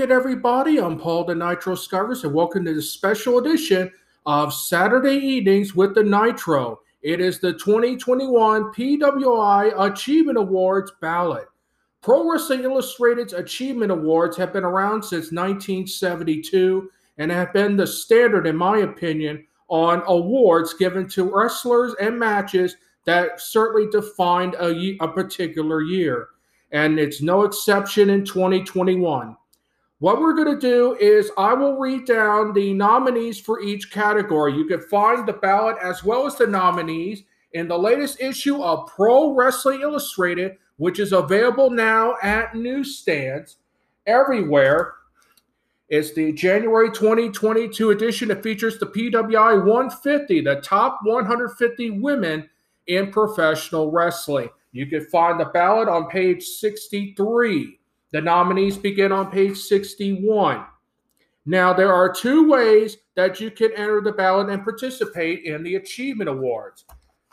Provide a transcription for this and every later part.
at everybody. I'm Paul the Nitro Skivers, and welcome to the special edition of Saturday Evenings with the Nitro. It is the 2021 PWI Achievement Awards ballot. Pro Wrestling Illustrated's Achievement Awards have been around since 1972 and have been the standard, in my opinion, on awards given to wrestlers and matches that certainly defined a, a particular year and it's no exception in 2021. What we're going to do is I will read down the nominees for each category. You can find the ballot as well as the nominees in the latest issue of Pro Wrestling Illustrated, which is available now at newsstands everywhere. It's the January 2022 edition that features the PWI 150, the top 150 women in professional wrestling. You can find the ballot on page 63. The nominees begin on page 61. Now, there are two ways that you can enter the ballot and participate in the Achievement Awards.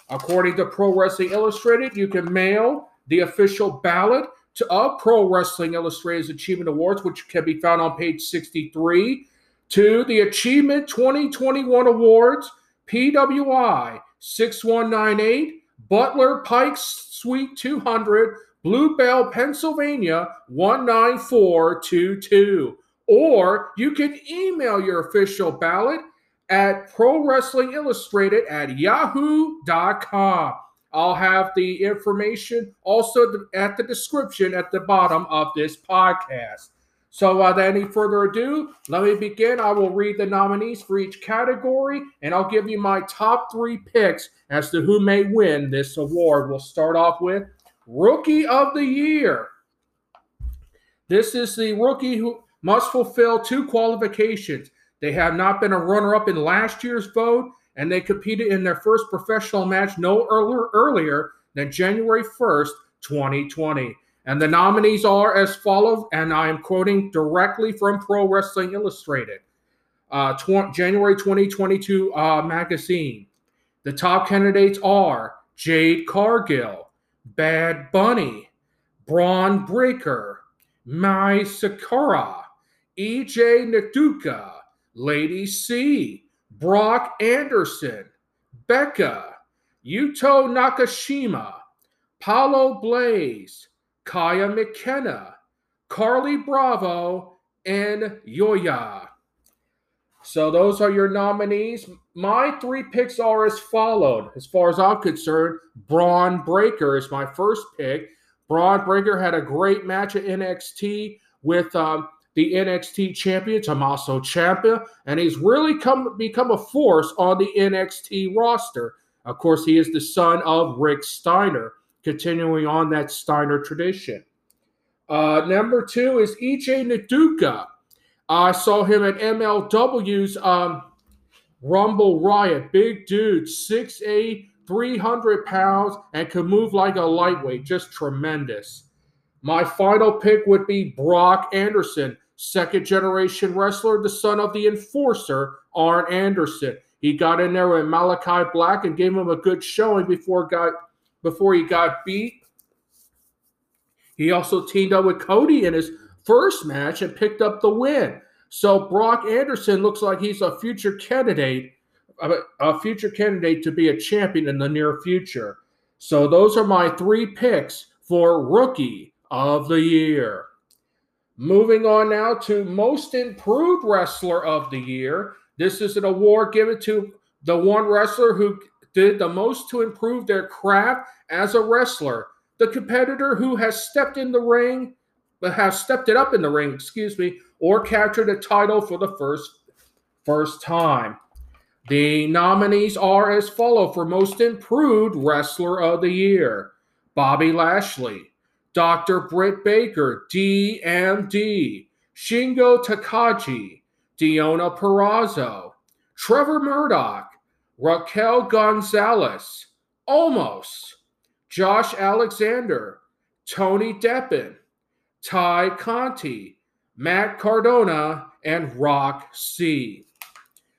According to Pro Wrestling Illustrated, you can mail the official ballot to of Pro Wrestling Illustrated's Achievement Awards, which can be found on page 63, to the Achievement 2021 Awards, PWI 6198, Butler Pikes Suite 200, Blue Bell, Pennsylvania 19422. Or you can email your official ballot at Pro Wrestling Illustrated at yahoo.com. I'll have the information also at the description at the bottom of this podcast. So, without any further ado, let me begin. I will read the nominees for each category, and I'll give you my top three picks as to who may win this award. We'll start off with Rookie of the Year. This is the rookie who must fulfill two qualifications. They have not been a runner up in last year's vote, and they competed in their first professional match no earlier, earlier than January 1st, 2020. And the nominees are as follows, and I am quoting directly from Pro Wrestling Illustrated, uh, tw- January 2022 uh, magazine. The top candidates are Jade Cargill, Bad Bunny, Bron Breakker, Mai Sakura, EJ Nduka, Lady C, Brock Anderson, Becca, Yuto Nakashima, Paulo Blaze, Kaya McKenna, Carly Bravo, and Yoya. So those are your nominees. My three picks are as followed. As far as I'm concerned, Bron Breakker is my first pick. Bron Breakker had a great match at NXT with um, the NXT champion Tommaso Ciampa, and he's really come become a force on the NXT roster. Of course, he is the son of Rick Steiner, continuing on that Steiner tradition. Uh, number two is EJ Nduka. I saw him at MLW's um, Rumble Riot. Big dude, 6'8, 300 pounds, and can move like a lightweight. Just tremendous. My final pick would be Brock Anderson, second generation wrestler, the son of the enforcer, Arn Anderson. He got in there with Malachi Black and gave him a good showing before got before he got beat. He also teamed up with Cody in his first match and picked up the win. So Brock Anderson looks like he's a future candidate, uh, a future candidate to be a champion in the near future. So those are my three picks for rookie of the year. Moving on now to most improved wrestler of the year. This is an award given to the one wrestler who did the most to improve their craft as a wrestler, the competitor who has stepped in the ring have stepped it up in the ring, excuse me, or captured a title for the first first time. The nominees are as follow for most improved wrestler of the year: Bobby Lashley, Dr. Britt Baker, DMD, Shingo Takagi, Deonna Purrazzo, Trevor Murdoch, Raquel Gonzalez, Omos, Josh Alexander, Tony Deppen, Tay Conti, Matt Cardona, and Rok-C.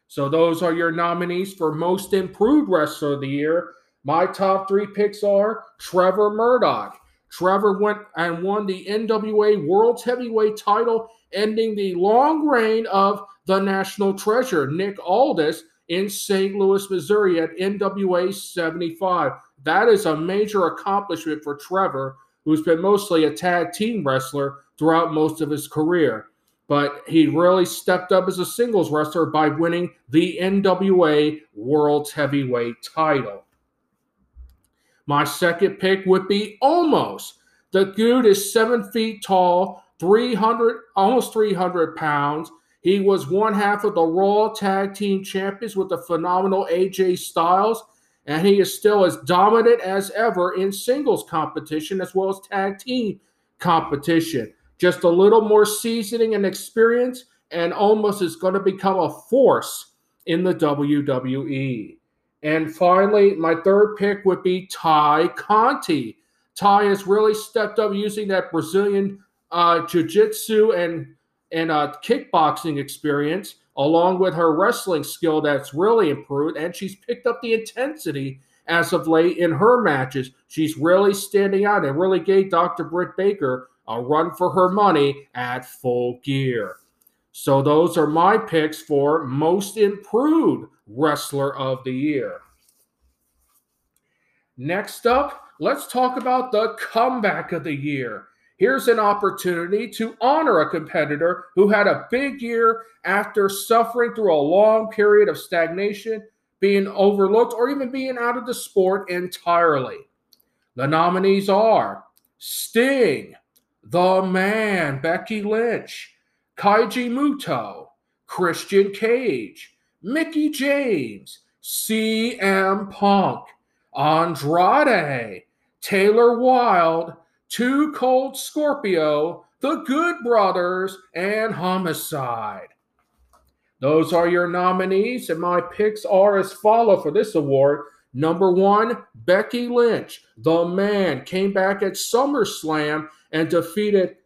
So those are your nominees for Most Improved Wrestler of the Year. My top three picks are Trevor Murdoch. Trevor went and won the NWA World Heavyweight title, ending the long reign of the national treasure, Nick Aldis, in St. Louis, Missouri at NWA 75. That is a major accomplishment for Trevor, who's been mostly a tag team wrestler throughout most of his career. But he really stepped up as a singles wrestler by winning the NWA World Heavyweight title. My second pick would be Omos. The dude is seven feet tall, 300, almost 300 pounds. He was one half of the Raw Tag Team Champions with the phenomenal AJ Styles, and he is still as dominant as ever in singles competition as well as tag team competition. Just a little more seasoning and experience, and Omos is going to become a force in the WWE. And finally, my third pick would be Tay Conti. Tay has really stepped up using that Brazilian uh, jiu-jitsu and and uh, kickboxing experience, along with her wrestling skill that's really improved, and she's picked up the intensity as of late in her matches. She's really standing out and really gave Dr. Britt Baker a run for her money at full gear. So those are my picks for most improved wrestler of the year. Next up, let's talk about the comeback of the year. Here's an opportunity to honor a competitor who had a big year after suffering through a long period of stagnation, being overlooked, or even being out of the sport entirely. The nominees are Sting, The Man, Becky Lynch, Keiji Muto, Christian Cage, Mickie James, CM Punk, Andrade, Taylor Wilde, Two Cold Scorpio, The Good Brothers, and Homicide. Those are your nominees, and my picks are as follow for this award. Number one, Becky Lynch, the man, came back at SummerSlam and defeated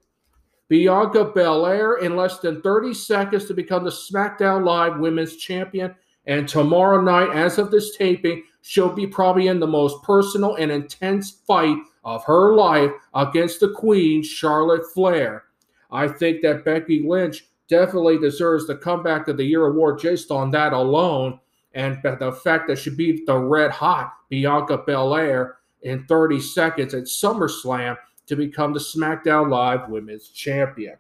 Bianca Belair in less than 30 seconds to become the SmackDown Live Women's Champion. And tomorrow night, as of this taping, she'll be probably in the most personal and intense fight of her life against the Queen, Charlotte Flair. I think that Becky Lynch definitely deserves the Comeback of the Year award just on that alone. And the fact that she beat the red hot Bianca Belair in 30 seconds at SummerSlam to become the SmackDown Live Women's Champion.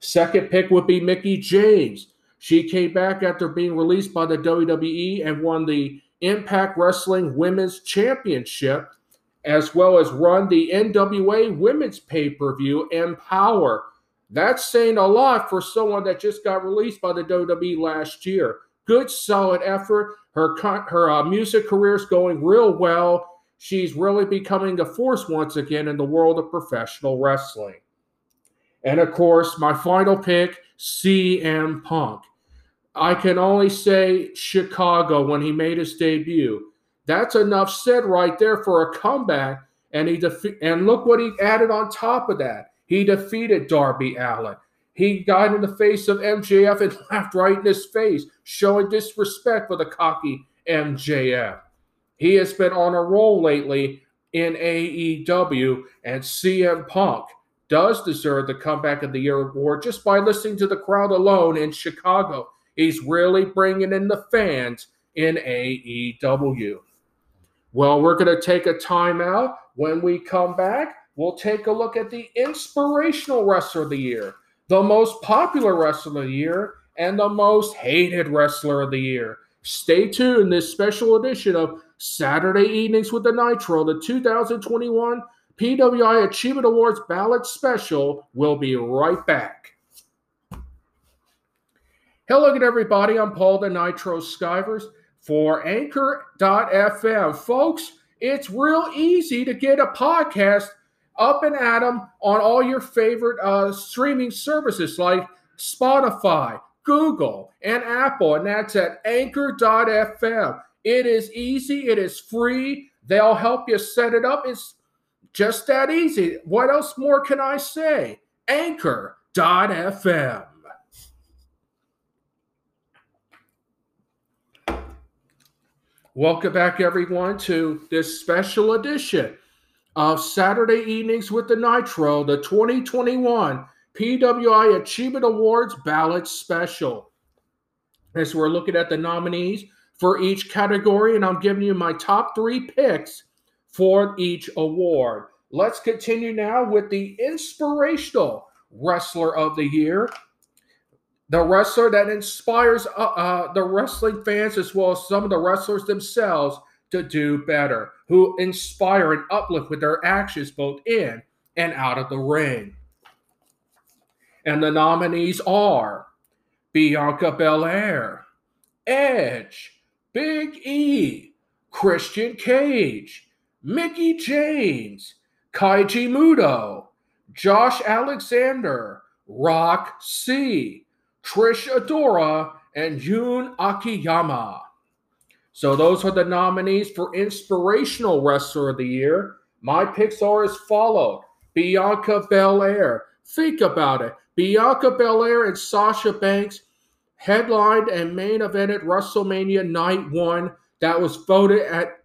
Second pick would be Mickie James. She came back after being released by the WWE and won the Impact Wrestling Women's Championship as well as run the NWA women's pay per view Empower. That's saying a lot for someone that just got released by the WWE last year. Good, solid effort. Her her uh, music career is going real well. She's really becoming a force once again in the world of professional wrestling. And of course, my final pick, CM Punk. I can only say Chicago when he made his debut. That's enough said right there for a comeback. And he defe- and look what he added on top of that. He defeated Darby Allin. He got in the face of MJF and laughed right in his face, showing disrespect for the cocky MJF. He has been on a roll lately in AEW, and CM Punk does deserve the Comeback of the Year award just by listening to the crowd alone in Chicago. He's really bringing in the fans in AEW. Well, we're going to take a timeout. When we come back, we'll take a look at the inspirational wrestler of the year, the most popular wrestler of the year, and the most hated wrestler of the year. Stay tuned. This special edition of Saturday Evenings with the Nitro, the 2021 PWI Achievement Awards Ballot Special, will be right back. Hello again, everybody. I'm Paul the Nitro Skivers for Anchor.fm. Folks, it's real easy to get a podcast up and at them on all your favorite uh, streaming services like Spotify, Google, and Apple, and that's at Anchor.fm. It is easy, it is free. They'll help you set it up. It's just that easy. What else more can I say? Anchor.fm. Welcome back, everyone, to this special edition of Saturday Evenings with the Nitro, the 2021 PWI Achievement Awards Ballot Special. As we're looking at the nominees for each category, and I'm giving you my top three picks for each award. Let's continue now with the inspirational wrestler of the year. The wrestler that inspires uh, uh, the wrestling fans as well as some of the wrestlers themselves to do better, who inspire and uplift with their actions both in and out of the ring. And the nominees are Bianca Belair, Edge, Big E, Christian Cage, Mickie James, Keiji Muto, Josh Alexander, Rok-C, Trish Adora, and Jun Akiyama. So those are the nominees for Inspirational Wrestler of the Year. My picks are as follow: Bianca Belair. Think about it. Bianca Belair and Sasha Banks headlined and main evented WrestleMania Night One. That was voted at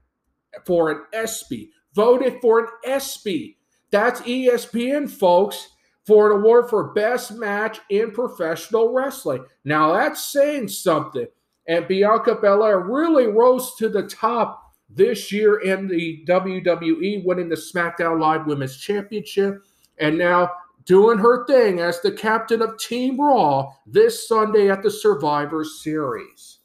for an ESPY. Voted for an ESPY. That's ESPN, folks, for an award for Best Match in Professional Wrestling. Now that's saying something. And Bianca Belair really rose to the top this year in the WWE, winning the SmackDown Live Women's Championship, and now doing her thing as the captain of Team Raw this Sunday at the Survivor Series.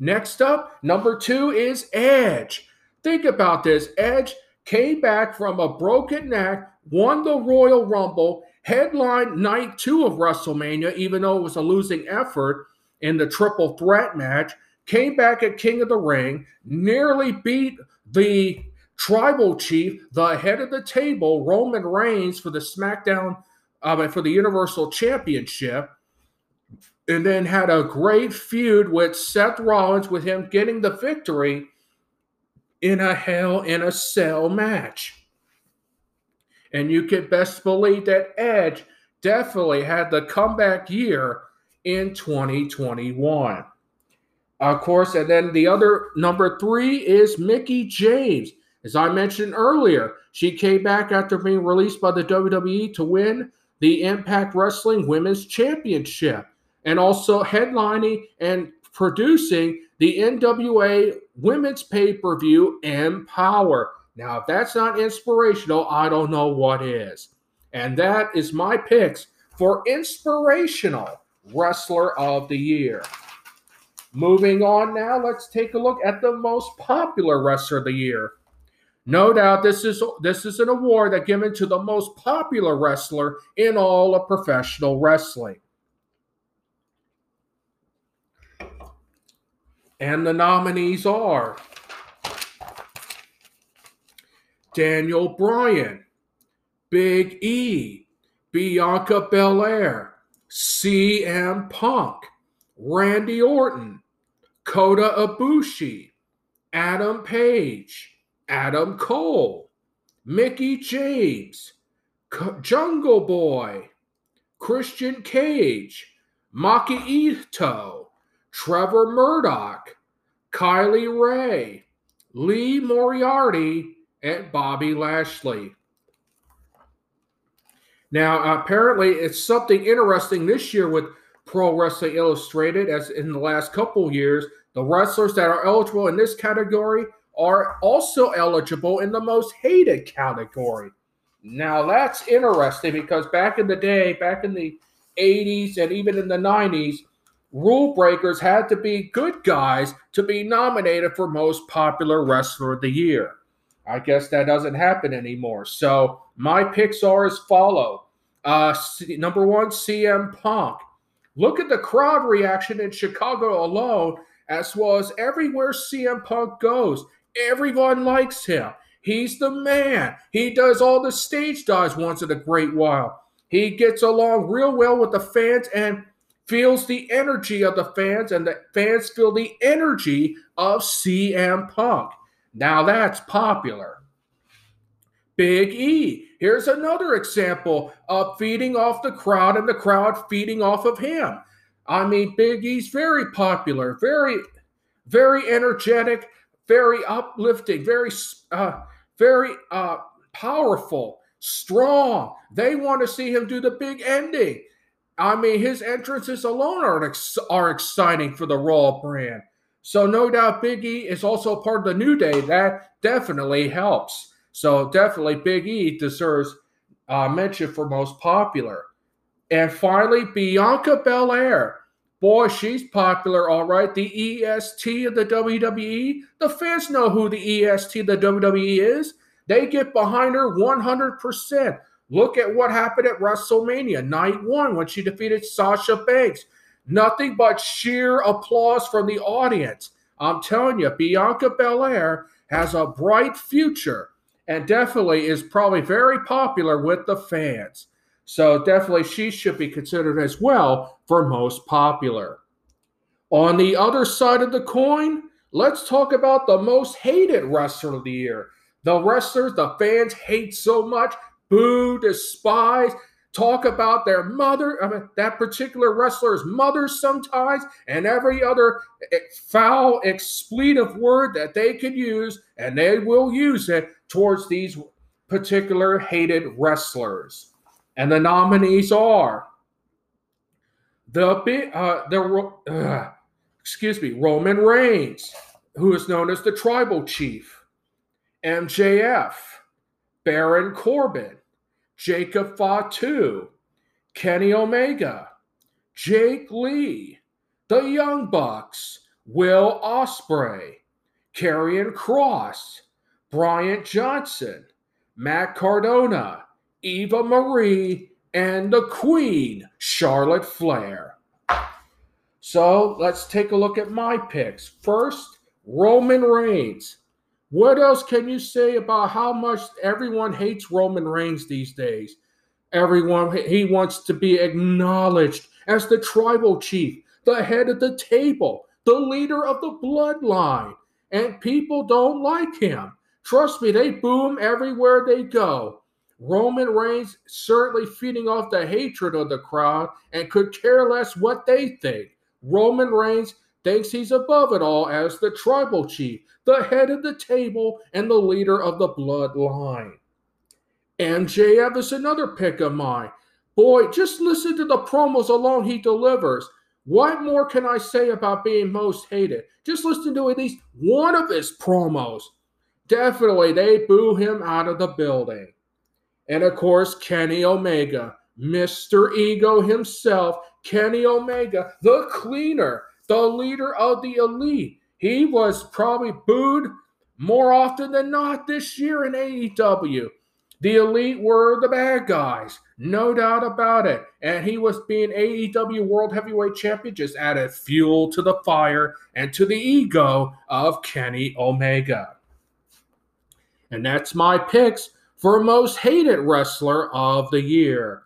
Next up, number two is Edge. Think about this Edge came back from a broken neck, won the Royal Rumble, headlined night two of WrestleMania, even though it was a losing effort in the triple threat match, came back at King of the Ring, nearly beat the tribal chief, the head of the table, Roman Reigns, for the SmackDown, uh, for the Universal Championship, and then had a great feud with Seth Rollins, with him getting the victory in a Hell in a Cell match. And you could best believe that Edge definitely had the comeback year in 2021. Of course, and then the other number three is Mickie James. As I mentioned earlier, she came back after being released by the WWE to win the Impact Wrestling Women's Championship and also headlining and producing the NWA Women's Pay Per View Empower. Now, if that's not inspirational, I don't know what is. And that is my picks for inspirational Wrestler of the Year. Moving on now, let's take a look at the most popular Wrestler of the Year. No doubt this is this is an award that given to the most popular wrestler in all of professional wrestling. And the nominees are Daniel Bryan, Big E, Bianca Belair, CM Punk, Randy Orton, Kota Ibushi, Adam Page, Adam Cole, Mickie James, Jungle Boy, Christian Cage, Maki Ito, Trevor Murdoch, Kylie Rae, Lee Moriarty, and Bobby Lashley. Now, apparently, it's something interesting this year with Pro Wrestling Illustrated, as in the last couple years, the wrestlers that are eligible in this category are also eligible in the most hated category. Now, that's interesting because back in the day, back in the 80s and even in the 90s, rule breakers had to be good guys to be nominated for most popular wrestler of the year. I guess that doesn't happen anymore. So my picks are as follow. Uh, number one, CM Punk. Look at the crowd reaction in Chicago alone, as well as everywhere CM Punk goes. Everyone likes him. He's the man. He does all the stage dives once in a great while. He gets along real well with the fans and feels the energy of the fans, and the fans feel the energy of CM Punk. Now that's popular. Big E. Here's another example of feeding off the crowd and the crowd feeding off of him. I mean, Big E's very popular, very, very energetic, very uplifting, very, uh, very uh, powerful, strong. They want to see him do the big ending. I mean, his entrances alone are, ex- are exciting for the Raw brand. So, no doubt Big E is also part of the New Day. That definitely helps. So, definitely Big E deserves uh, mention for most popular. And finally, Bianca Belair. Boy, she's popular, all right. The EST of the WWE. The fans know who the EST of the WWE is. They get behind her 100%. Look at what happened at WrestleMania night one when she defeated Sasha Banks. Nothing but sheer applause from the audience. I'm telling you, Bianca Belair has a bright future and definitely is probably very popular with the fans. So definitely she should be considered as well for most popular. On the other side of the coin, let's talk about the most hated wrestler of the year. The wrestlers the fans hate so much, boo, despise, talk about their mother, I mean, that particular wrestler's mother sometimes, and every other foul, expletive word that they could use, and they will use it towards these particular hated wrestlers. And the nominees are the uh, the uh, excuse me Roman Reigns, who is known as the Tribal Chief, MJF, Baron Corbin, Jacob Fatu, Kenny Omega, Jake Lee, the Young Bucks, Will Ospreay, Karrion Kross, Bryant Johnson, Matt Cardona, Eva Marie, and the Queen, Charlotte Flair. So let's take a look at my picks. First, Roman Reigns. What else can you say about how much everyone hates Roman Reigns these days? Everyone, he wants to be acknowledged as the tribal chief, the head of the table, the leader of the bloodline. And people don't like him. Trust me, they boo him everywhere they go. Roman Reigns certainly feeding off the hatred of the crowd and could care less what they think. Roman Reigns thinks he's above it all as the tribal chief, the head of the table, and the leader of the bloodline. MJF is another pick of mine. Boy, just listen to the promos alone he delivers. What more can I say about being most hated? Just listen to at least one of his promos. Definitely, they boo him out of the building. And of course, Kenny Omega, Mr. Ego himself, Kenny Omega, the cleaner, the leader of the elite. He was probably booed more often than not this year in AEW. The elite were the bad guys, no doubt about it. And he was being AEW World Heavyweight Champion, just added fuel to the fire and to the ego of Kenny Omega. And that's my picks for most hated wrestler of the year.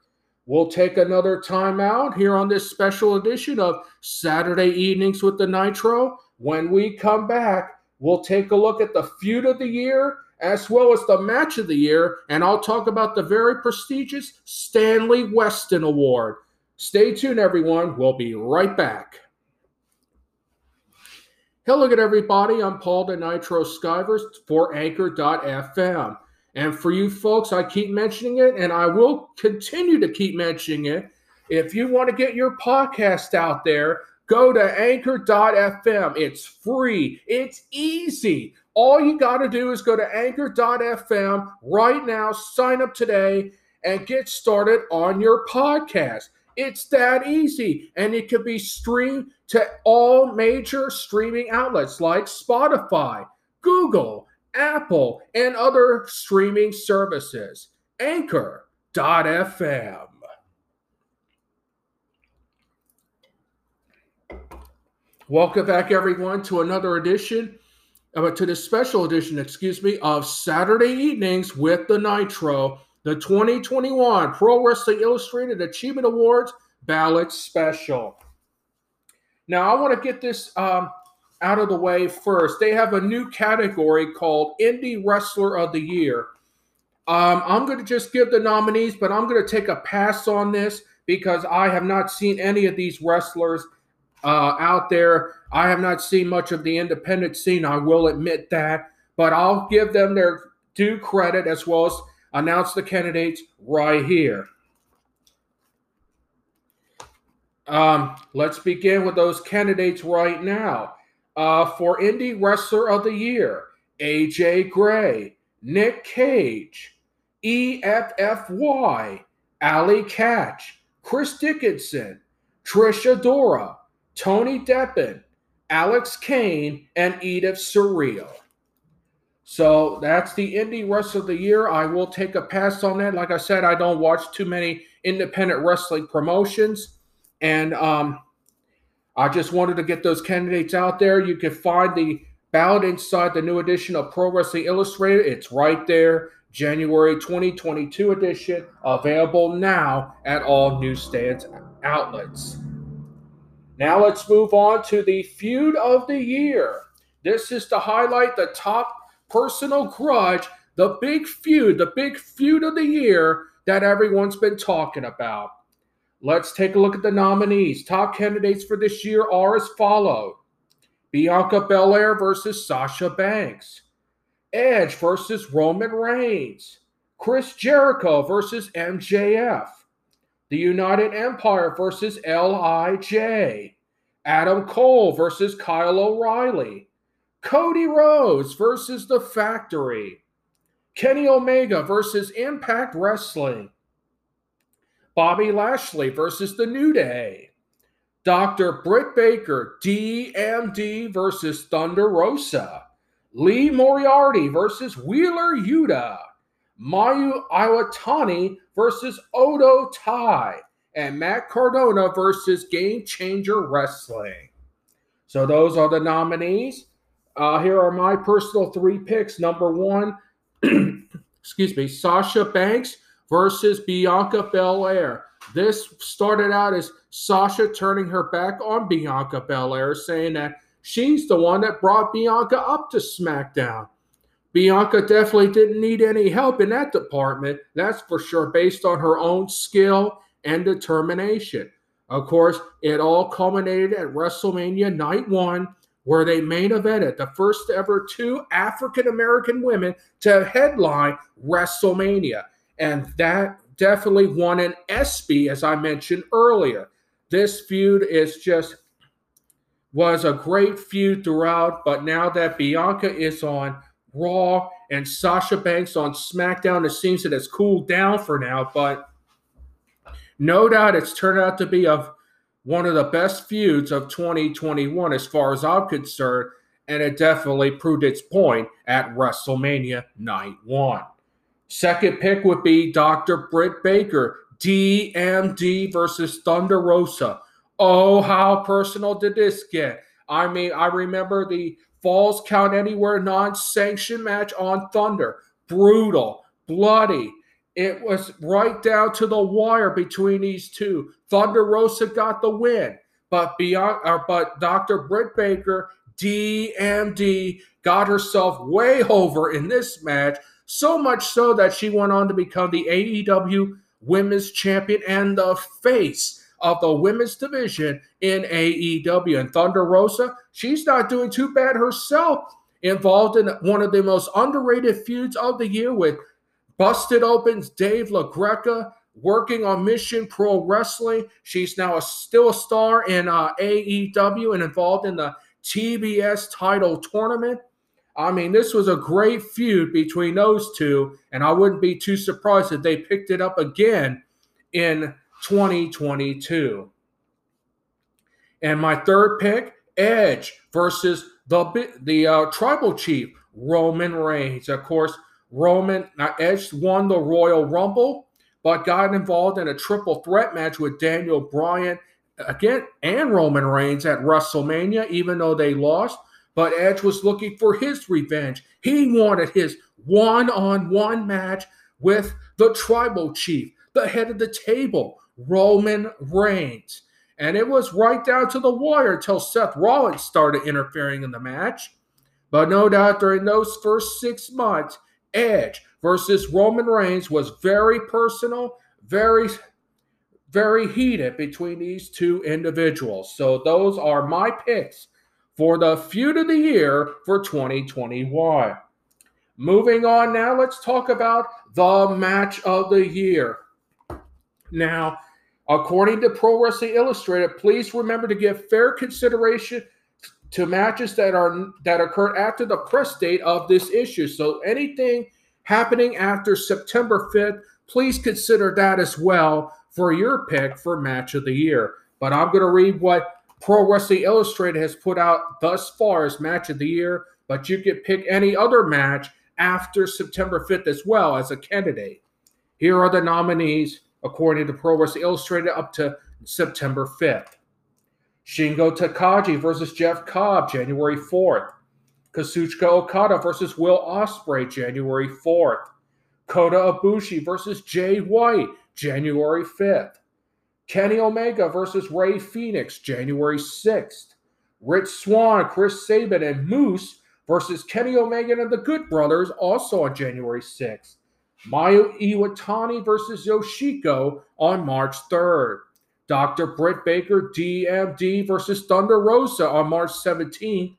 We'll take another time out here on this special edition of Saturday Evenings with the Nitro. When we come back, we'll take a look at the feud of the year as well as the match of the year, and I'll talk about the very prestigious Stanley Weston Award. Stay tuned, everyone. We'll be right back. Hello again, everybody. I'm Paul the Nitro Skivers for Anchor.fm. And for you folks, I keep mentioning it and I will continue to keep mentioning it. If you want to get your podcast out there, go to anchor.fm. It's free, it's easy. All you got to do is go to anchor.fm right now, sign up today, and get started on your podcast. It's that easy, and it can be streamed to all major streaming outlets like Spotify, Google, Apple, and other streaming services. Anchor.fm. Welcome back, everyone, to another edition, uh, to the special edition, excuse me, of Saturday Evenings with the Nitro, the 2021 Pro Wrestling Illustrated Achievement Awards Ballot Special. Now, I want to get this um, out of the way first. They have a new category called Indie Wrestler of the Year. Um, I'm going to just give the nominees, but I'm going to take a pass on this because I have not seen any of these wrestlers uh, out there. I have not seen much of the independent scene. I will admit that, but I'll give them their due credit as well as announce the candidates right here. Um, let's begin with those candidates right now. Uh, for Indie Wrestler of the Year, AJ Gray, Nick Gage, EFFY, Allie Katch, Chris Dickinson, Trish Adora, Tony Deppen, Alex Kane, and Edith Surreal. So that's the indie wrestler of the year. I will take a pass on that. Like I said, I don't watch too many independent wrestling promotions. And um, I just wanted to get those candidates out there. You can find the ballot inside the new edition of Pro Wrestling Illustrated. It's right there. January 2022 edition, available now at all newsstands outlets. Now let's move on to the feud of the year. This is to highlight the top personal grudge, the big feud, the big feud of the year that everyone's been talking about. Let's take a look at the nominees. Top candidates for this year are as follow Bianca Belair versus Sasha Banks, Edge versus Roman Reigns, Chris Jericho versus MJF, the United Empire versus LIJ, Adam Cole versus Kyle O'Reilly, Cody Rhodes versus The Factory, Kenny Omega versus Impact Wrestling, Bobby Lashley versus The New Day, Dr. Britt Baker, DMD versus Thunder Rosa, Lee Moriarty versus Wheeler Yuta, Mayu Iwatani versus Odo Tai, and Matt Cardona versus Game Changer Wrestling. So those are the nominees. Uh, here are my personal three picks. Number one, excuse me, Sasha Banks versus Bianca Belair. This started out as Sasha turning her back on Bianca Belair, saying that she's the one that brought Bianca up to SmackDown. Bianca definitely didn't need any help in that department, that's for sure, based on her own skill and determination. Of course, it all culminated at WrestleMania Night One, where they main evented the first ever two African American women to headline WrestleMania. And that definitely won an ESPY, as I mentioned earlier. This feud is just was a great feud throughout, but now that Bianca is on Raw and Sasha Banks on SmackDown, it seems that it's cooled down for now, but no doubt it's turned out to be of one of the best feuds of 2021 as far as I'm concerned, and it definitely proved its point at WrestleMania Night 1. Second pick would be Dr. Britt Baker, DMD versus Thunder Rosa. Oh, how personal did this get? I mean, I remember the Falls Count Anywhere non sanctioned match on Thunder. Brutal, bloody. It was right down to the wire between these two. Thunder Rosa got the win, but beyond, uh, but Dr. Britt Baker, DMD, got herself way over in this match. So much so that she went on to become the AEW Women's Champion and the face of the women's division in AEW. And Thunder Rosa, she's not doing too bad herself. Involved in one of the most underrated feuds of the year with Busted Opens Dave LaGreca working on Mission Pro Wrestling. She's now a, still a star in uh, AEW and involved in the TBS title tournament. I mean, this was a great feud between those two, and I wouldn't be too surprised if they picked it up again in 2022. And my third pick, Edge versus the the uh, tribal chief Roman Reigns. Of course, Roman Edge won the Royal Rumble, but got involved in a triple threat match with Daniel Bryan again and Roman Reigns at WrestleMania, even though they lost. But Edge was looking for his revenge. He wanted his one-on-one match with the tribal chief, the head of the table, Roman Reigns. And it was right down to the wire until Seth Rollins started interfering in the match. But no doubt during those first six months, Edge versus Roman Reigns was very personal, very, very heated between these two individuals. So those are my picks for the feud of the year for 2021. Moving on now, let's talk about the match of the year. Now, according to Pro Wrestling Illustrated, please remember to give fair consideration to matches that are that occurred after the press date of this issue. So anything happening after September 5th, please consider that as well for your pick for match of the year. But I'm going to read what Pro Wrestling Illustrated has put out thus far as match of the year, but you could pick any other match after September 5th as well as a candidate. Here are the nominees according to Pro Wrestling Illustrated up to September 5th. Shingo Takagi versus Jeff Cobb, January 4th. Kazuchika Okada versus Will Ospreay, January 4th. Kota Ibushi versus Jay White, January 5th. Kenny Omega versus Rey Fenix, January 6th. Rich Swann, Chris Sabin, and Moose versus Kenny Omega and the Good Brothers, also on January 6th. Mayu Iwatani versus Yoshiko on March 3rd. Dr. Britt Baker, DMD versus Thunder Rosa on March 17th.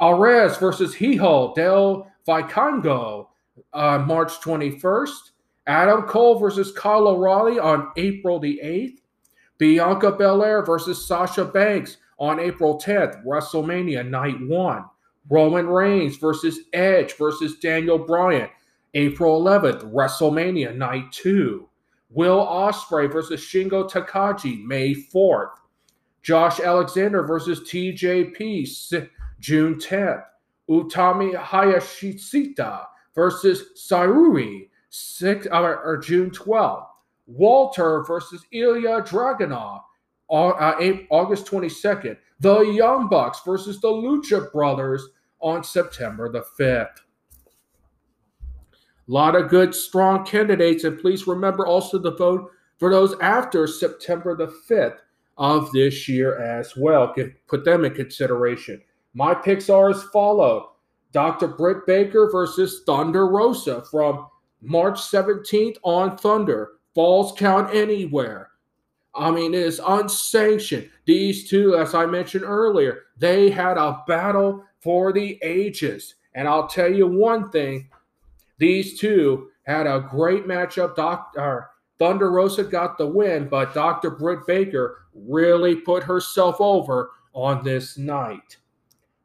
Ares versus Hijo del Vikingo on March 21st. Adam Cole versus Kyle O'Reilly on April the 8th. Bianca Belair versus Sasha Banks on April 10th, WrestleMania Night 1. Roman Reigns versus Edge versus Daniel Bryan, April 11th, WrestleMania Night 2. Will Ospreay versus Shingo Takagi, May 4th. Josh Alexander versus TJP, June 10th. Utami Hayashishita versus Syuri, 6, uh, or June 12th. Walter versus Ilya Dragunov, uh, August 22nd. The Young Bucks versus the Lucha Brothers on September the 5th. A lot of good, strong candidates, and please remember also to vote for those after September the 5th of this year as well. Put them in consideration. My picks are as follow Dr. Britt Baker versus Thunder Rosa from March 17th on Thunder. Falls count anywhere. I mean, it is unsanctioned. These two, as I mentioned earlier, they had a battle for the ages. And I'll tell you one thing these two had a great matchup. Doctor Thunder Rosa got the win, but Dr. Britt Baker really put herself over on this night.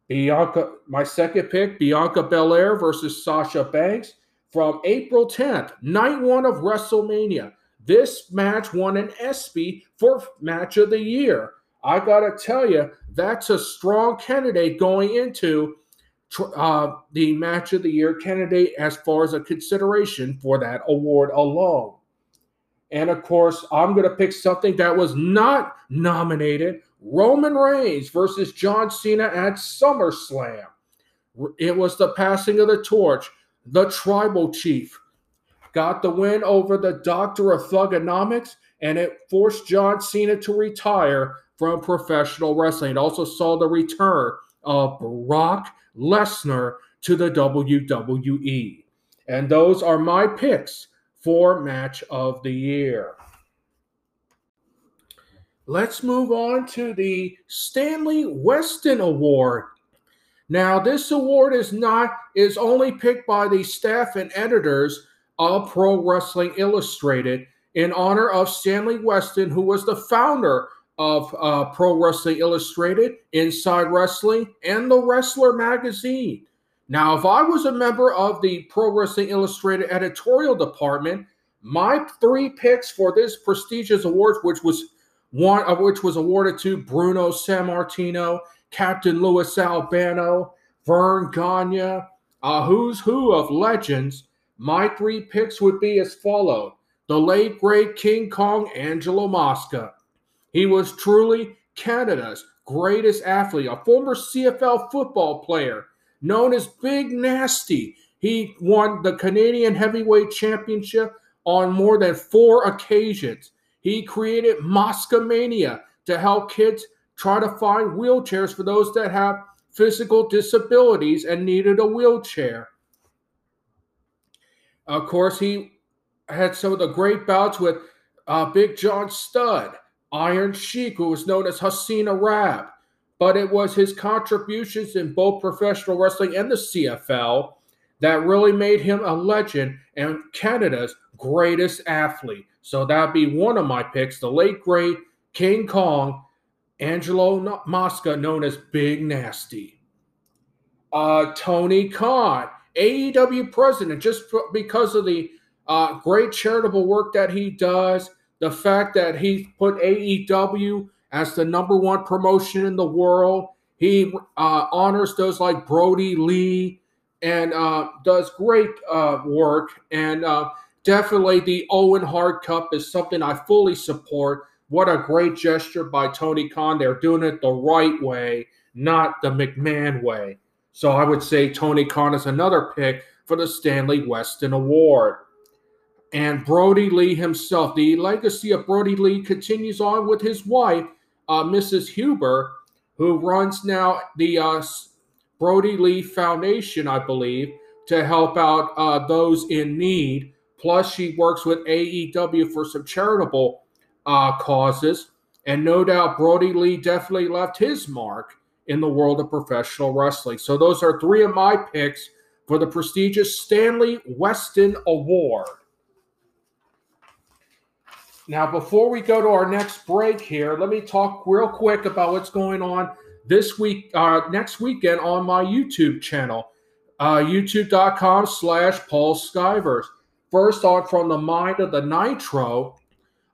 Bianca, my second pick, Bianca Belair versus Sasha Banks from April 10th, night one of WrestleMania. This match won an ESPY for match of the year. I got to tell you, that's a strong candidate going into uh, the match of the year candidate as far as a consideration for that award alone. And of course, I'm going to pick something that was not nominated Roman Reigns versus John Cena at SummerSlam. It was the passing of the torch. The tribal chief got the win over the doctor of thuganomics, and it forced John Cena to retire from professional wrestling. It also saw the return of Brock Lesnar to the WWE. And those are my picks for match of the year. Let's move on to the Stanley Weston Award. Now, this award is not is only picked by the staff and editors of Pro Wrestling Illustrated in honor of Stanley Weston, who was the founder of uh, Pro Wrestling Illustrated, Inside Wrestling, and the Wrestler magazine. Now, if I was a member of the Pro Wrestling Illustrated editorial department, my three picks for this prestigious award, which was one of which was awarded to Bruno Sammartino, Captain Louis Albano, Verne Gagne, a who's who of legends, my three picks would be as follows. The late great King Kong Angelo Mosca. He was truly Canada's greatest athlete, a former CFL football player known as Big Nasty. He won the Canadian Heavyweight Championship on more than four occasions. He created Mosca Mania to help kids try to find wheelchairs for those that have physical disabilities and needed a wheelchair. Of course, he had some of the great bouts with uh, Big John Studd, Iron Sheik, who was known as Hassan Arab. But it was his contributions in both professional wrestling and the CFL that really made him a legend and Canada's greatest athlete. So that'd be one of my picks, the late great King Kong, Angelo Mosca, known as Big Nasty. Uh, Tony Khan, AEW president, just because of the uh, great charitable work that he does, the fact that he put AEW as the number one promotion in the world. He uh, honors those like Brodie Lee and uh, does great uh, work. And uh, definitely the Owen Hart Cup is something I fully support. What a great gesture by Tony Khan. They're doing it the right way, not the McMahon way. So I would say Tony Khan is another pick for the Stanley Weston Award. And Brodie Lee himself, the legacy of Brodie Lee continues on with his wife, uh, Mrs. Huber, who runs now the uh, Brodie Lee Foundation, I believe, to help out uh, those in need. Plus, she works with AEW for some charitable uh, causes. And no doubt, Brodie Lee definitely left his mark in the world of professional wrestling. So, those are three of my picks for the prestigious Stanley Weston Award. Now, before we go to our next break here, let me talk real quick about what's going on this week, uh, next weekend on my YouTube channel, uh, youtube.com slash Paul Skivers. First on From the Mind of the Nitro,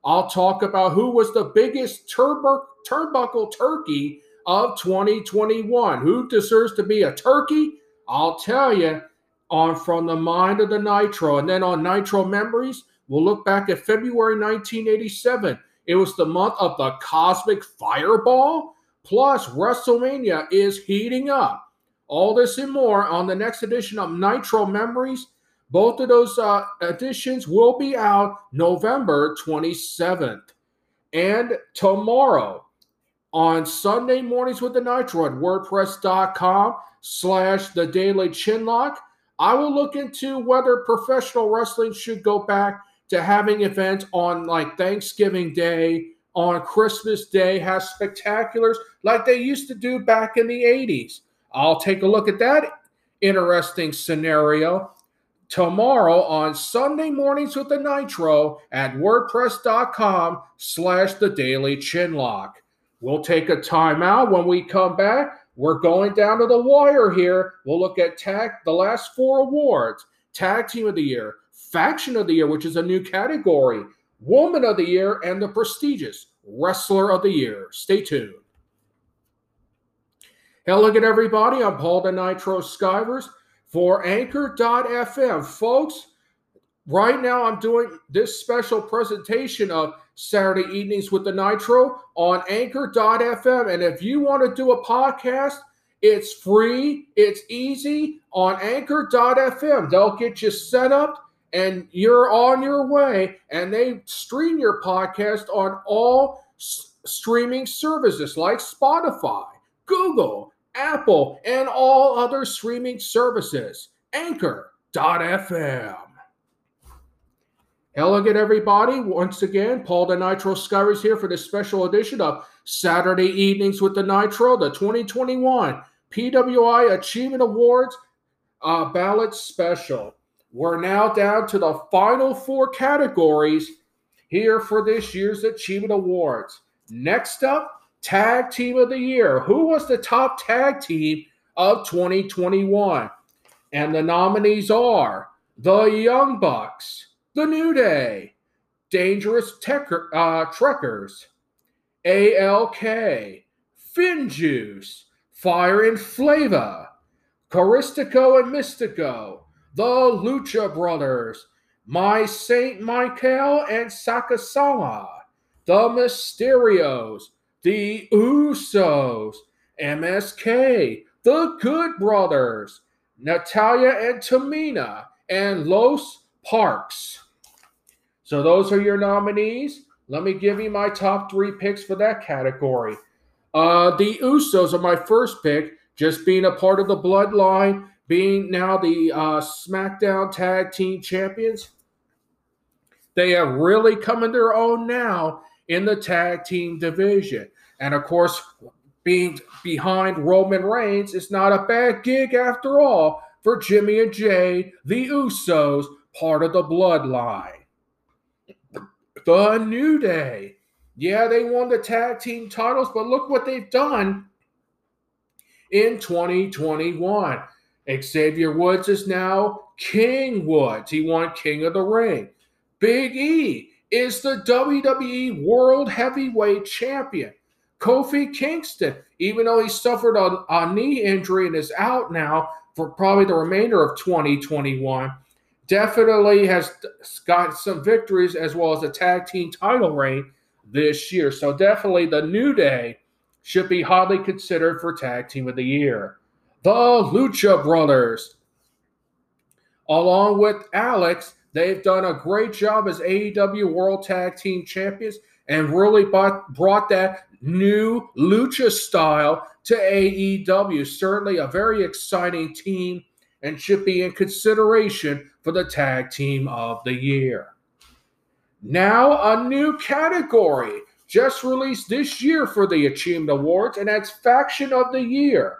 I'll talk about who was the biggest turbo, turnbuckle turkey of 2021. Who deserves to be a turkey? I'll tell you on From the Mind of the Nitro. And then on Nitro Memories, We'll look back at February 1987. It was the month of the Cosmic Fireball. Plus, WrestleMania is heating up. All this and more on the next edition of Nitro Memories. Both of those uh, editions will be out November 27th. And tomorrow on Sunday mornings with the Nitro at WordPress.com slash the Daily Chinlock, I will look into whether professional wrestling should go back to having events on like Thanksgiving Day, on Christmas Day, have spectaculars like they used to do back in the 80s. I'll take a look at that interesting scenario tomorrow on Sunday mornings with the Nitro at WordPress.com slash the Daily Chinlock. We'll take a timeout when we come back. We're going down to the wire here. We'll look at tag the last four awards. Tag Team of the Year, Faction of the Year, which is a new category, Woman of the Year, and the prestigious Wrestler of the Year. Stay tuned. Hello again, everybody. I'm Paul the Nitro Skivers for Anchor.fm. Folks, right now I'm doing this special presentation of Saturday Evenings with the Nitro on Anchor.fm. And if you want to do a podcast, it's free, it's easy on Anchor.fm. They'll get you set up and you're on your way. And they stream your podcast on all s- streaming services like Spotify, Google, Apple, and all other streaming services. Anchor.fm. Again, everybody. Once again, Paul the Nitro Skivers here for this special edition of Saturday Evenings with the Nitro, the 2021 PWI Achievement Awards uh, ballot special. We're now down to the final four categories here for this year's Achievement Awards. Next up, Tag Team of the Year. Who was the top tag team of 2021? And the nominees are the Young Bucks, the New Day, Dangerous Tecker, uh, Truckers, ALK, Finjuice, Fire and Flava, Caristico and Mystico, the Lucha Brothers, My Saint Michael and Sakasawa, the Mysterios, the Usos, MSK, the Good Brothers, Natalya and Tamina, and Los Parks. So those are your nominees. Let me give you my top three picks for that category. Uh, the Usos are my first pick, just being a part of the bloodline being now the uh, SmackDown Tag Team Champions, they have really come in their own now in the tag team division. And of course, being behind Roman Reigns is not a bad gig after all for Jimmy and Jay, the Usos, part of the bloodline. The New Day. Yeah, they won the tag team titles, but look what they've done in 2021. Xavier Woods is now King Woods. He won King of the Ring. Big E is the WWE World Heavyweight Champion. Kofi Kingston, even though he suffered a, a knee injury and is out now for probably the remainder of 2021, definitely has got some victories as well as a tag team title reign this year. So definitely the New Day should be highly considered for tag team of the year. The Lucha Brothers, along with Alex, they've done a great job as AEW World Tag Team Champions and really bought, brought that new lucha style to AEW. Certainly a very exciting team and should be in consideration for the Tag Team of the Year. Now, a new category just released this year for the Achievement Awards, and that's Faction of the Year.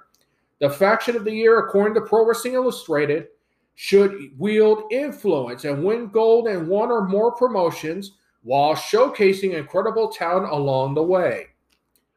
The Faction of the Year, according to Pro Wrestling Illustrated, should wield influence and win gold in one or more promotions while showcasing incredible talent along the way.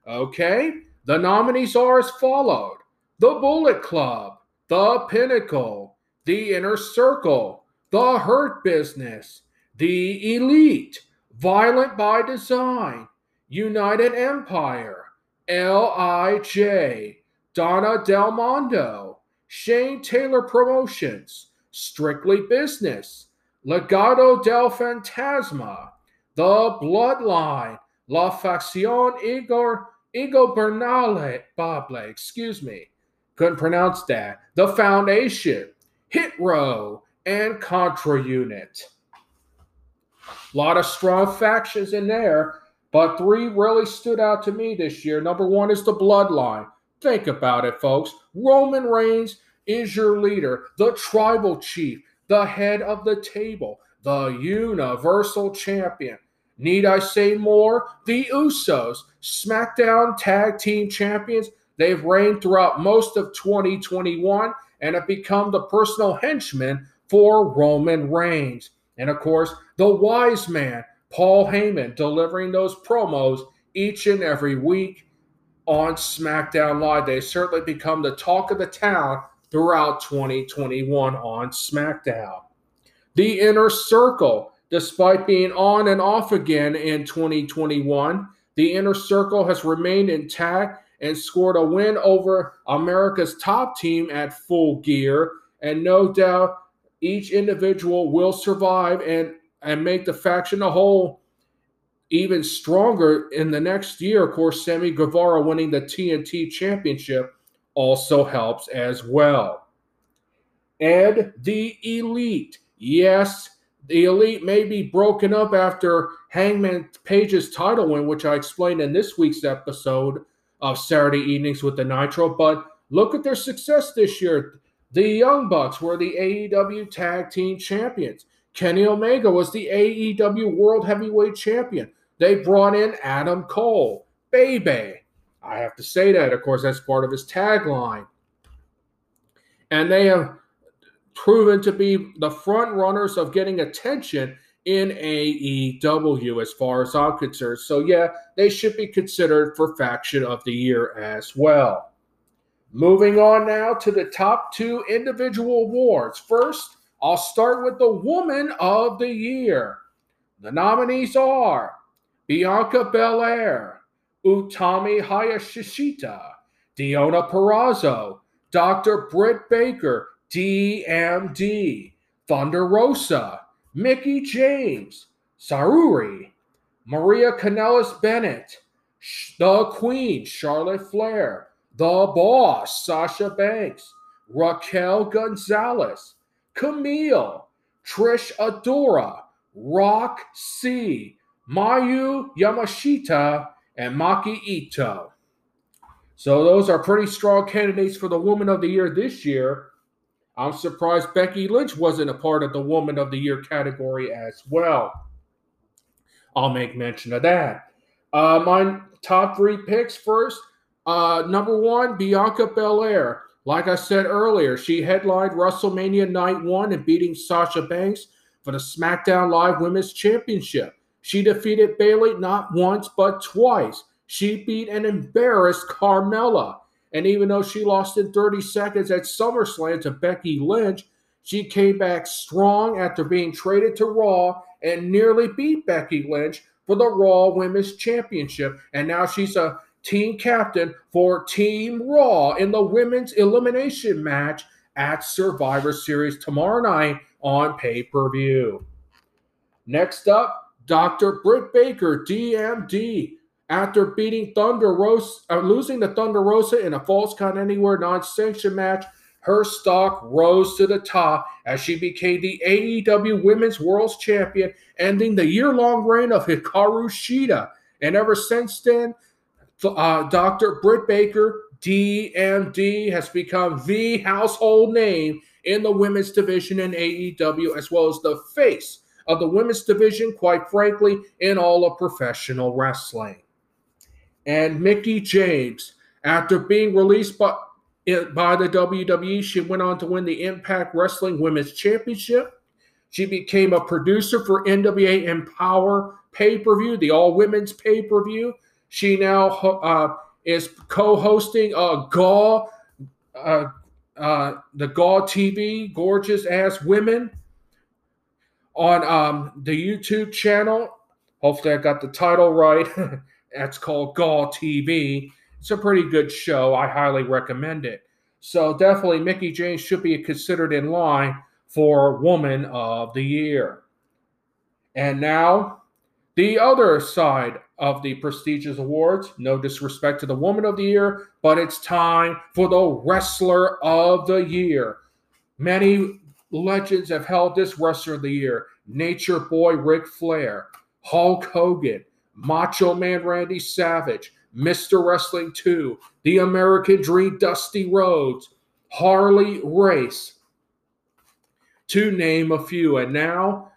Okay, the nominees are as followed The Bullet Club, The Pinnacle, The Inner Circle, The Hurt Business, The Elite, Violent by Design, United Empire, L.I.J., Donna Del Mondo, Shane Taylor Promotions, Strictly Business, Legado del Fantasma, The Bloodline, La Facción Igor Igor Bernale Bable, excuse me, couldn't pronounce that. The Foundation, Hit Row, and Contra Unit. A lot of strong factions in there, but three really stood out to me this year. Number one is the Bloodline. Think about it, folks. Roman Reigns is your leader, the tribal chief, the head of the table, the universal champion. Need I say more? The Usos, SmackDown Tag Team Champions, they've reigned throughout most of 2021 and have become the personal henchmen for Roman Reigns. And of course, the wise man, Paul Heyman, delivering those promos each and every week on SmackDown Live. They certainly become the talk of the town throughout 2021 on SmackDown. The Inner Circle, despite being on and off again in 2021, the Inner Circle has remained intact and scored a win over America's top team at full gear. And no doubt each individual will survive and, and make the faction a whole even stronger in the next year. Of course, Sammy Guevara winning the TNT Championship also helps as well. And the Elite. Yes, the Elite may be broken up after Hangman Page's title win, which I explained in this week's episode of Saturday Evenings with the Nitro, but look at their success this year. The Young Bucks were the AEW Tag Team Champions. Kenny Omega was the AEW World Heavyweight Champion. They brought in Adam Cole, Baby. I have to say that, of course, that's part of his tagline. And they have proven to be the front runners of getting attention in AEW as far as I'm concerned. So, yeah, they should be considered for Faction of the Year as well. Moving on now to the top two individual awards. First, I'll start with the Woman of the Year. The nominees are Bianca Belair, Utami Hayashishita, Deonna Purrazzo, Dr. Britt Baker, DMD, Thunder Rosa, Mickie James, Syuri, Maria Kanellis Bennett, The Queen, Charlotte Flair, The Boss, Sasha Banks, Raquel Gonzalez, Kamille, Trish Adora, Rock C, Miyu Yamashita, and Maki Ito. So those are pretty strong candidates for the Woman of the Year this year. I'm surprised Becky Lynch wasn't a part of the Woman of the Year category as well. I'll make mention of that. Uh, my top three picks first. Uh, number one, Bianca Belair. Like I said earlier, she headlined WrestleMania Night 1 and beating Sasha Banks for the SmackDown Live Women's Championship. She defeated Bayley not once but twice. She beat and embarrassed Carmella. And even though she lost in 30 seconds at SummerSlam to Becky Lynch, she came back strong after being traded to Raw and nearly beat Becky Lynch for the Raw Women's Championship. And now she's a team captain for Team Raw in the women's elimination match at Survivor Series tomorrow night on pay per view. Next up, Dr. Britt Baker, DMD. After beating Thunder Rosa, uh, losing to Thunder Rosa in a Falls Count Anywhere non-sanction match, her stock rose to the top as she became the AEW Women's World Champion, ending the year-long reign of Hikaru Shida. And ever since then, uh, Dr. Britt Baker, DMD, has become the household name in the women's division in AEW, as well as the face of the women's division, quite frankly, in all of professional wrestling. And Mickie James, after being released by, by the WWE, she went on to win the Impact Wrestling Women's Championship. She became a producer for NWA Empower pay per view, the all women's pay per view. She now uh, is co hosting GAW, uh, uh, the GAW TV, Gorgeous Ass Women, on um, the YouTube channel. Hopefully, I got the title right. That's called GAW TV. It's a pretty good show. I highly recommend it. So definitely, Mickie James should be considered in line for Woman of the Year. And now, the other side of the prestigious awards. No disrespect to the Woman of the Year, but it's time for the Wrestler of the Year. Many legends have held this Wrestler of the Year Nature Boy Ric Flair, Hulk Hogan, Macho Man Randy Savage, Mr. Wrestling 2, The American Dream Dusty Rhodes, Harley Race, to name a few. And now,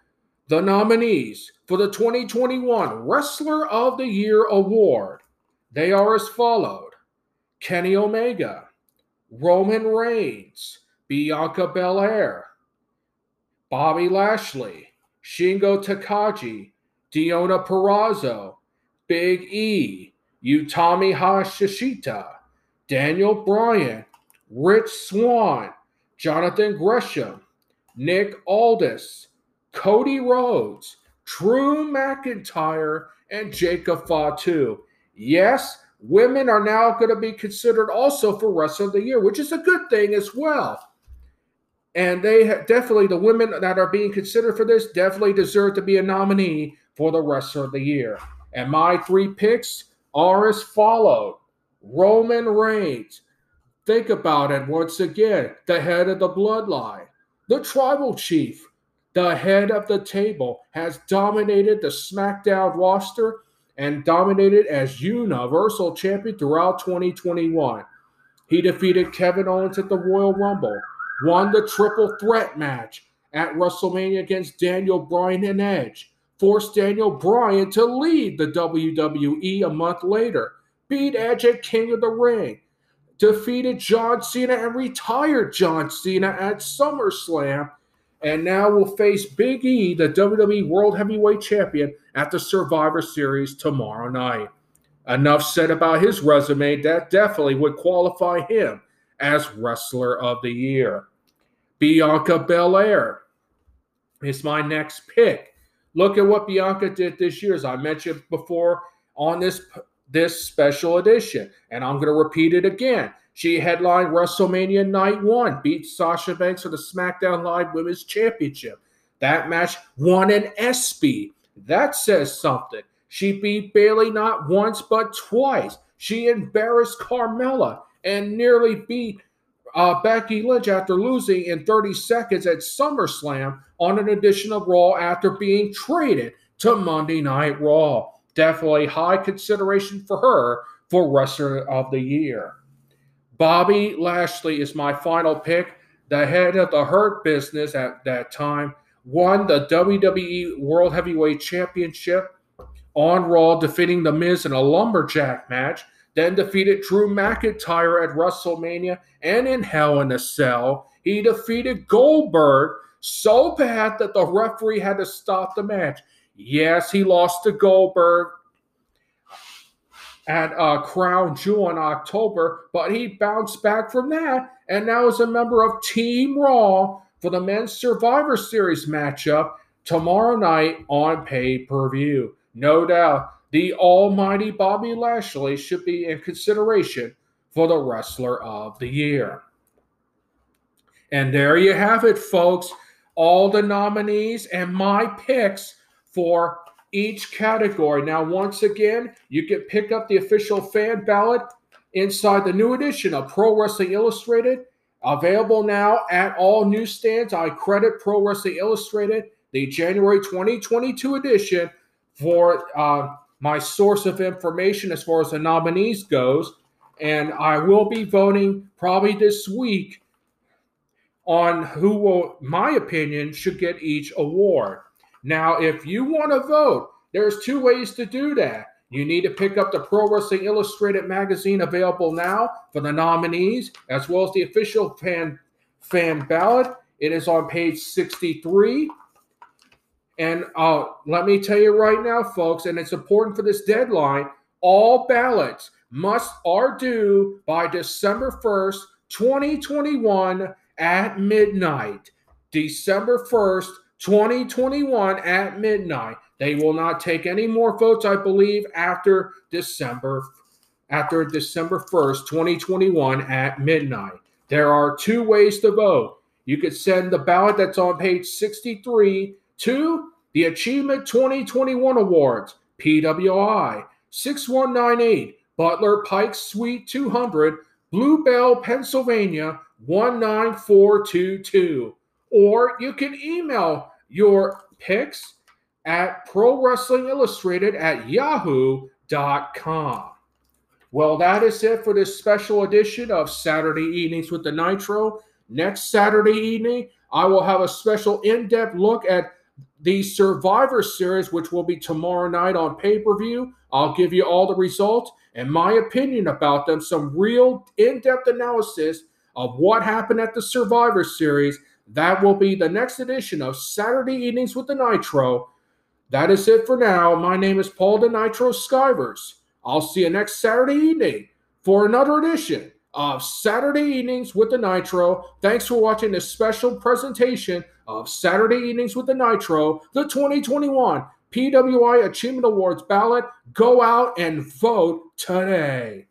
the nominees for the 2021 Wrestler of the Year award. They are as followed Kenny Omega, Roman Reigns, Bianca Belair, Bobby Lashley, Shingo Takagi, Deonna Purrazzo, Big E, Utami Hayashishita, Daniel Bryan, Rich Swann, Jonathan Gresham, Nick Aldis, Cody Rhodes, Drew McIntyre, and Jacob Fatu. Yes, women are now going to be considered also for Wrestler of the Year, which is a good thing as well. And they definitely, the women that are being considered for this definitely deserve to be a nominee for the rest of the Year. And my three picks are as followed Roman Reigns. Think about it once again the head of the bloodline, the tribal chief, the head of the table, has dominated the SmackDown roster and dominated as Universal Champion throughout 2021. He defeated Kevin Owens at the Royal Rumble, won the triple threat match at WrestleMania against Daniel Bryan and Edge, forced Daniel Bryan to leave the WWE a month later, beat Edge at King of the Ring, defeated John Cena and retired John Cena at SummerSlam, and now will face Big E, the WWE World Heavyweight Champion, at the Survivor Series tomorrow night. Enough said about his resume that definitely would qualify him as Wrestler of the Year. Bianca Belair is my next pick. Look at what Bianca did this year, as I mentioned before on this this special edition, and I'm going to repeat it again. She headlined WrestleMania Night One, beat Sasha Banks for the SmackDown Live Women's Championship. That match won an ESPY. That says something. She beat Bayley not once but twice. She embarrassed Carmella and nearly beat uh, Becky Lynch after losing in 30 seconds at SummerSlam on an edition of Raw after being traded to Monday Night Raw. Definitely high consideration for her for Wrestler of the Year. Bobby Lashley is my final pick. The head of the Hurt business at that time won the WWE World Heavyweight Championship on Raw, defeating The Miz in a lumberjack match then defeated Drew McIntyre at WrestleMania and in Hell in a Cell. He defeated Goldberg so bad that the referee had to stop the match. Yes, he lost to Goldberg at uh, Crown Jewel in October, but he bounced back from that and now is a member of Team Raw for the Men's Survivor Series matchup tomorrow night on pay per view. No doubt, the almighty Bobby Lashley should be in consideration for the Wrestler of the Year. And there you have it, folks. All the nominees and my picks for each category. Now, once again, you can pick up the official fan ballot inside the new edition of Pro Wrestling Illustrated. Available now at all newsstands. I credit Pro Wrestling Illustrated, the January 2022 edition, for uh, my source of information as far as the nominees goes. And I will be voting probably this week on who will, my opinion, should get each award. Now, if you want to vote, there's two ways to do that. You need to pick up the Pro Wrestling Illustrated magazine available now for the nominees, as well as the official fan fan ballot. It is on page 63. And uh, let me tell you right now, folks, and it's important for this deadline, all ballots must are due by December 1st, 2021 at midnight. December 1st, 2021 at midnight. They will not take any more votes, I believe, after December after December 1st, 2021 at midnight. There are two ways to vote. You could send the ballot that's on page 63 to the Achievement 2021 Awards, PWI, 6198 Butler Pike Suite 200, Blue Bell, Pennsylvania 19422. Or you can email your picks at Pro Wrestling Illustrated at yahoo.com. Well, that is it for this special edition of Saturday Evenings with the Nitro. Next Saturday evening, I will have a special in depth look at the Survivor Series, which will be tomorrow night on pay per view. I'll give you all the results and my opinion about them, some real in depth analysis of what happened at the Survivor Series. That will be the next edition of Saturday Evenings with the Nitro. That is it for now. My name is Paul the Nitro Skivers. I'll see you next Saturday evening for another edition of Saturday Evenings with the Nitro. Thanks for watching this special presentation of Saturday Evenings with the Nitro, the 2021 PWI Achievement Awards ballot. Go out and vote today.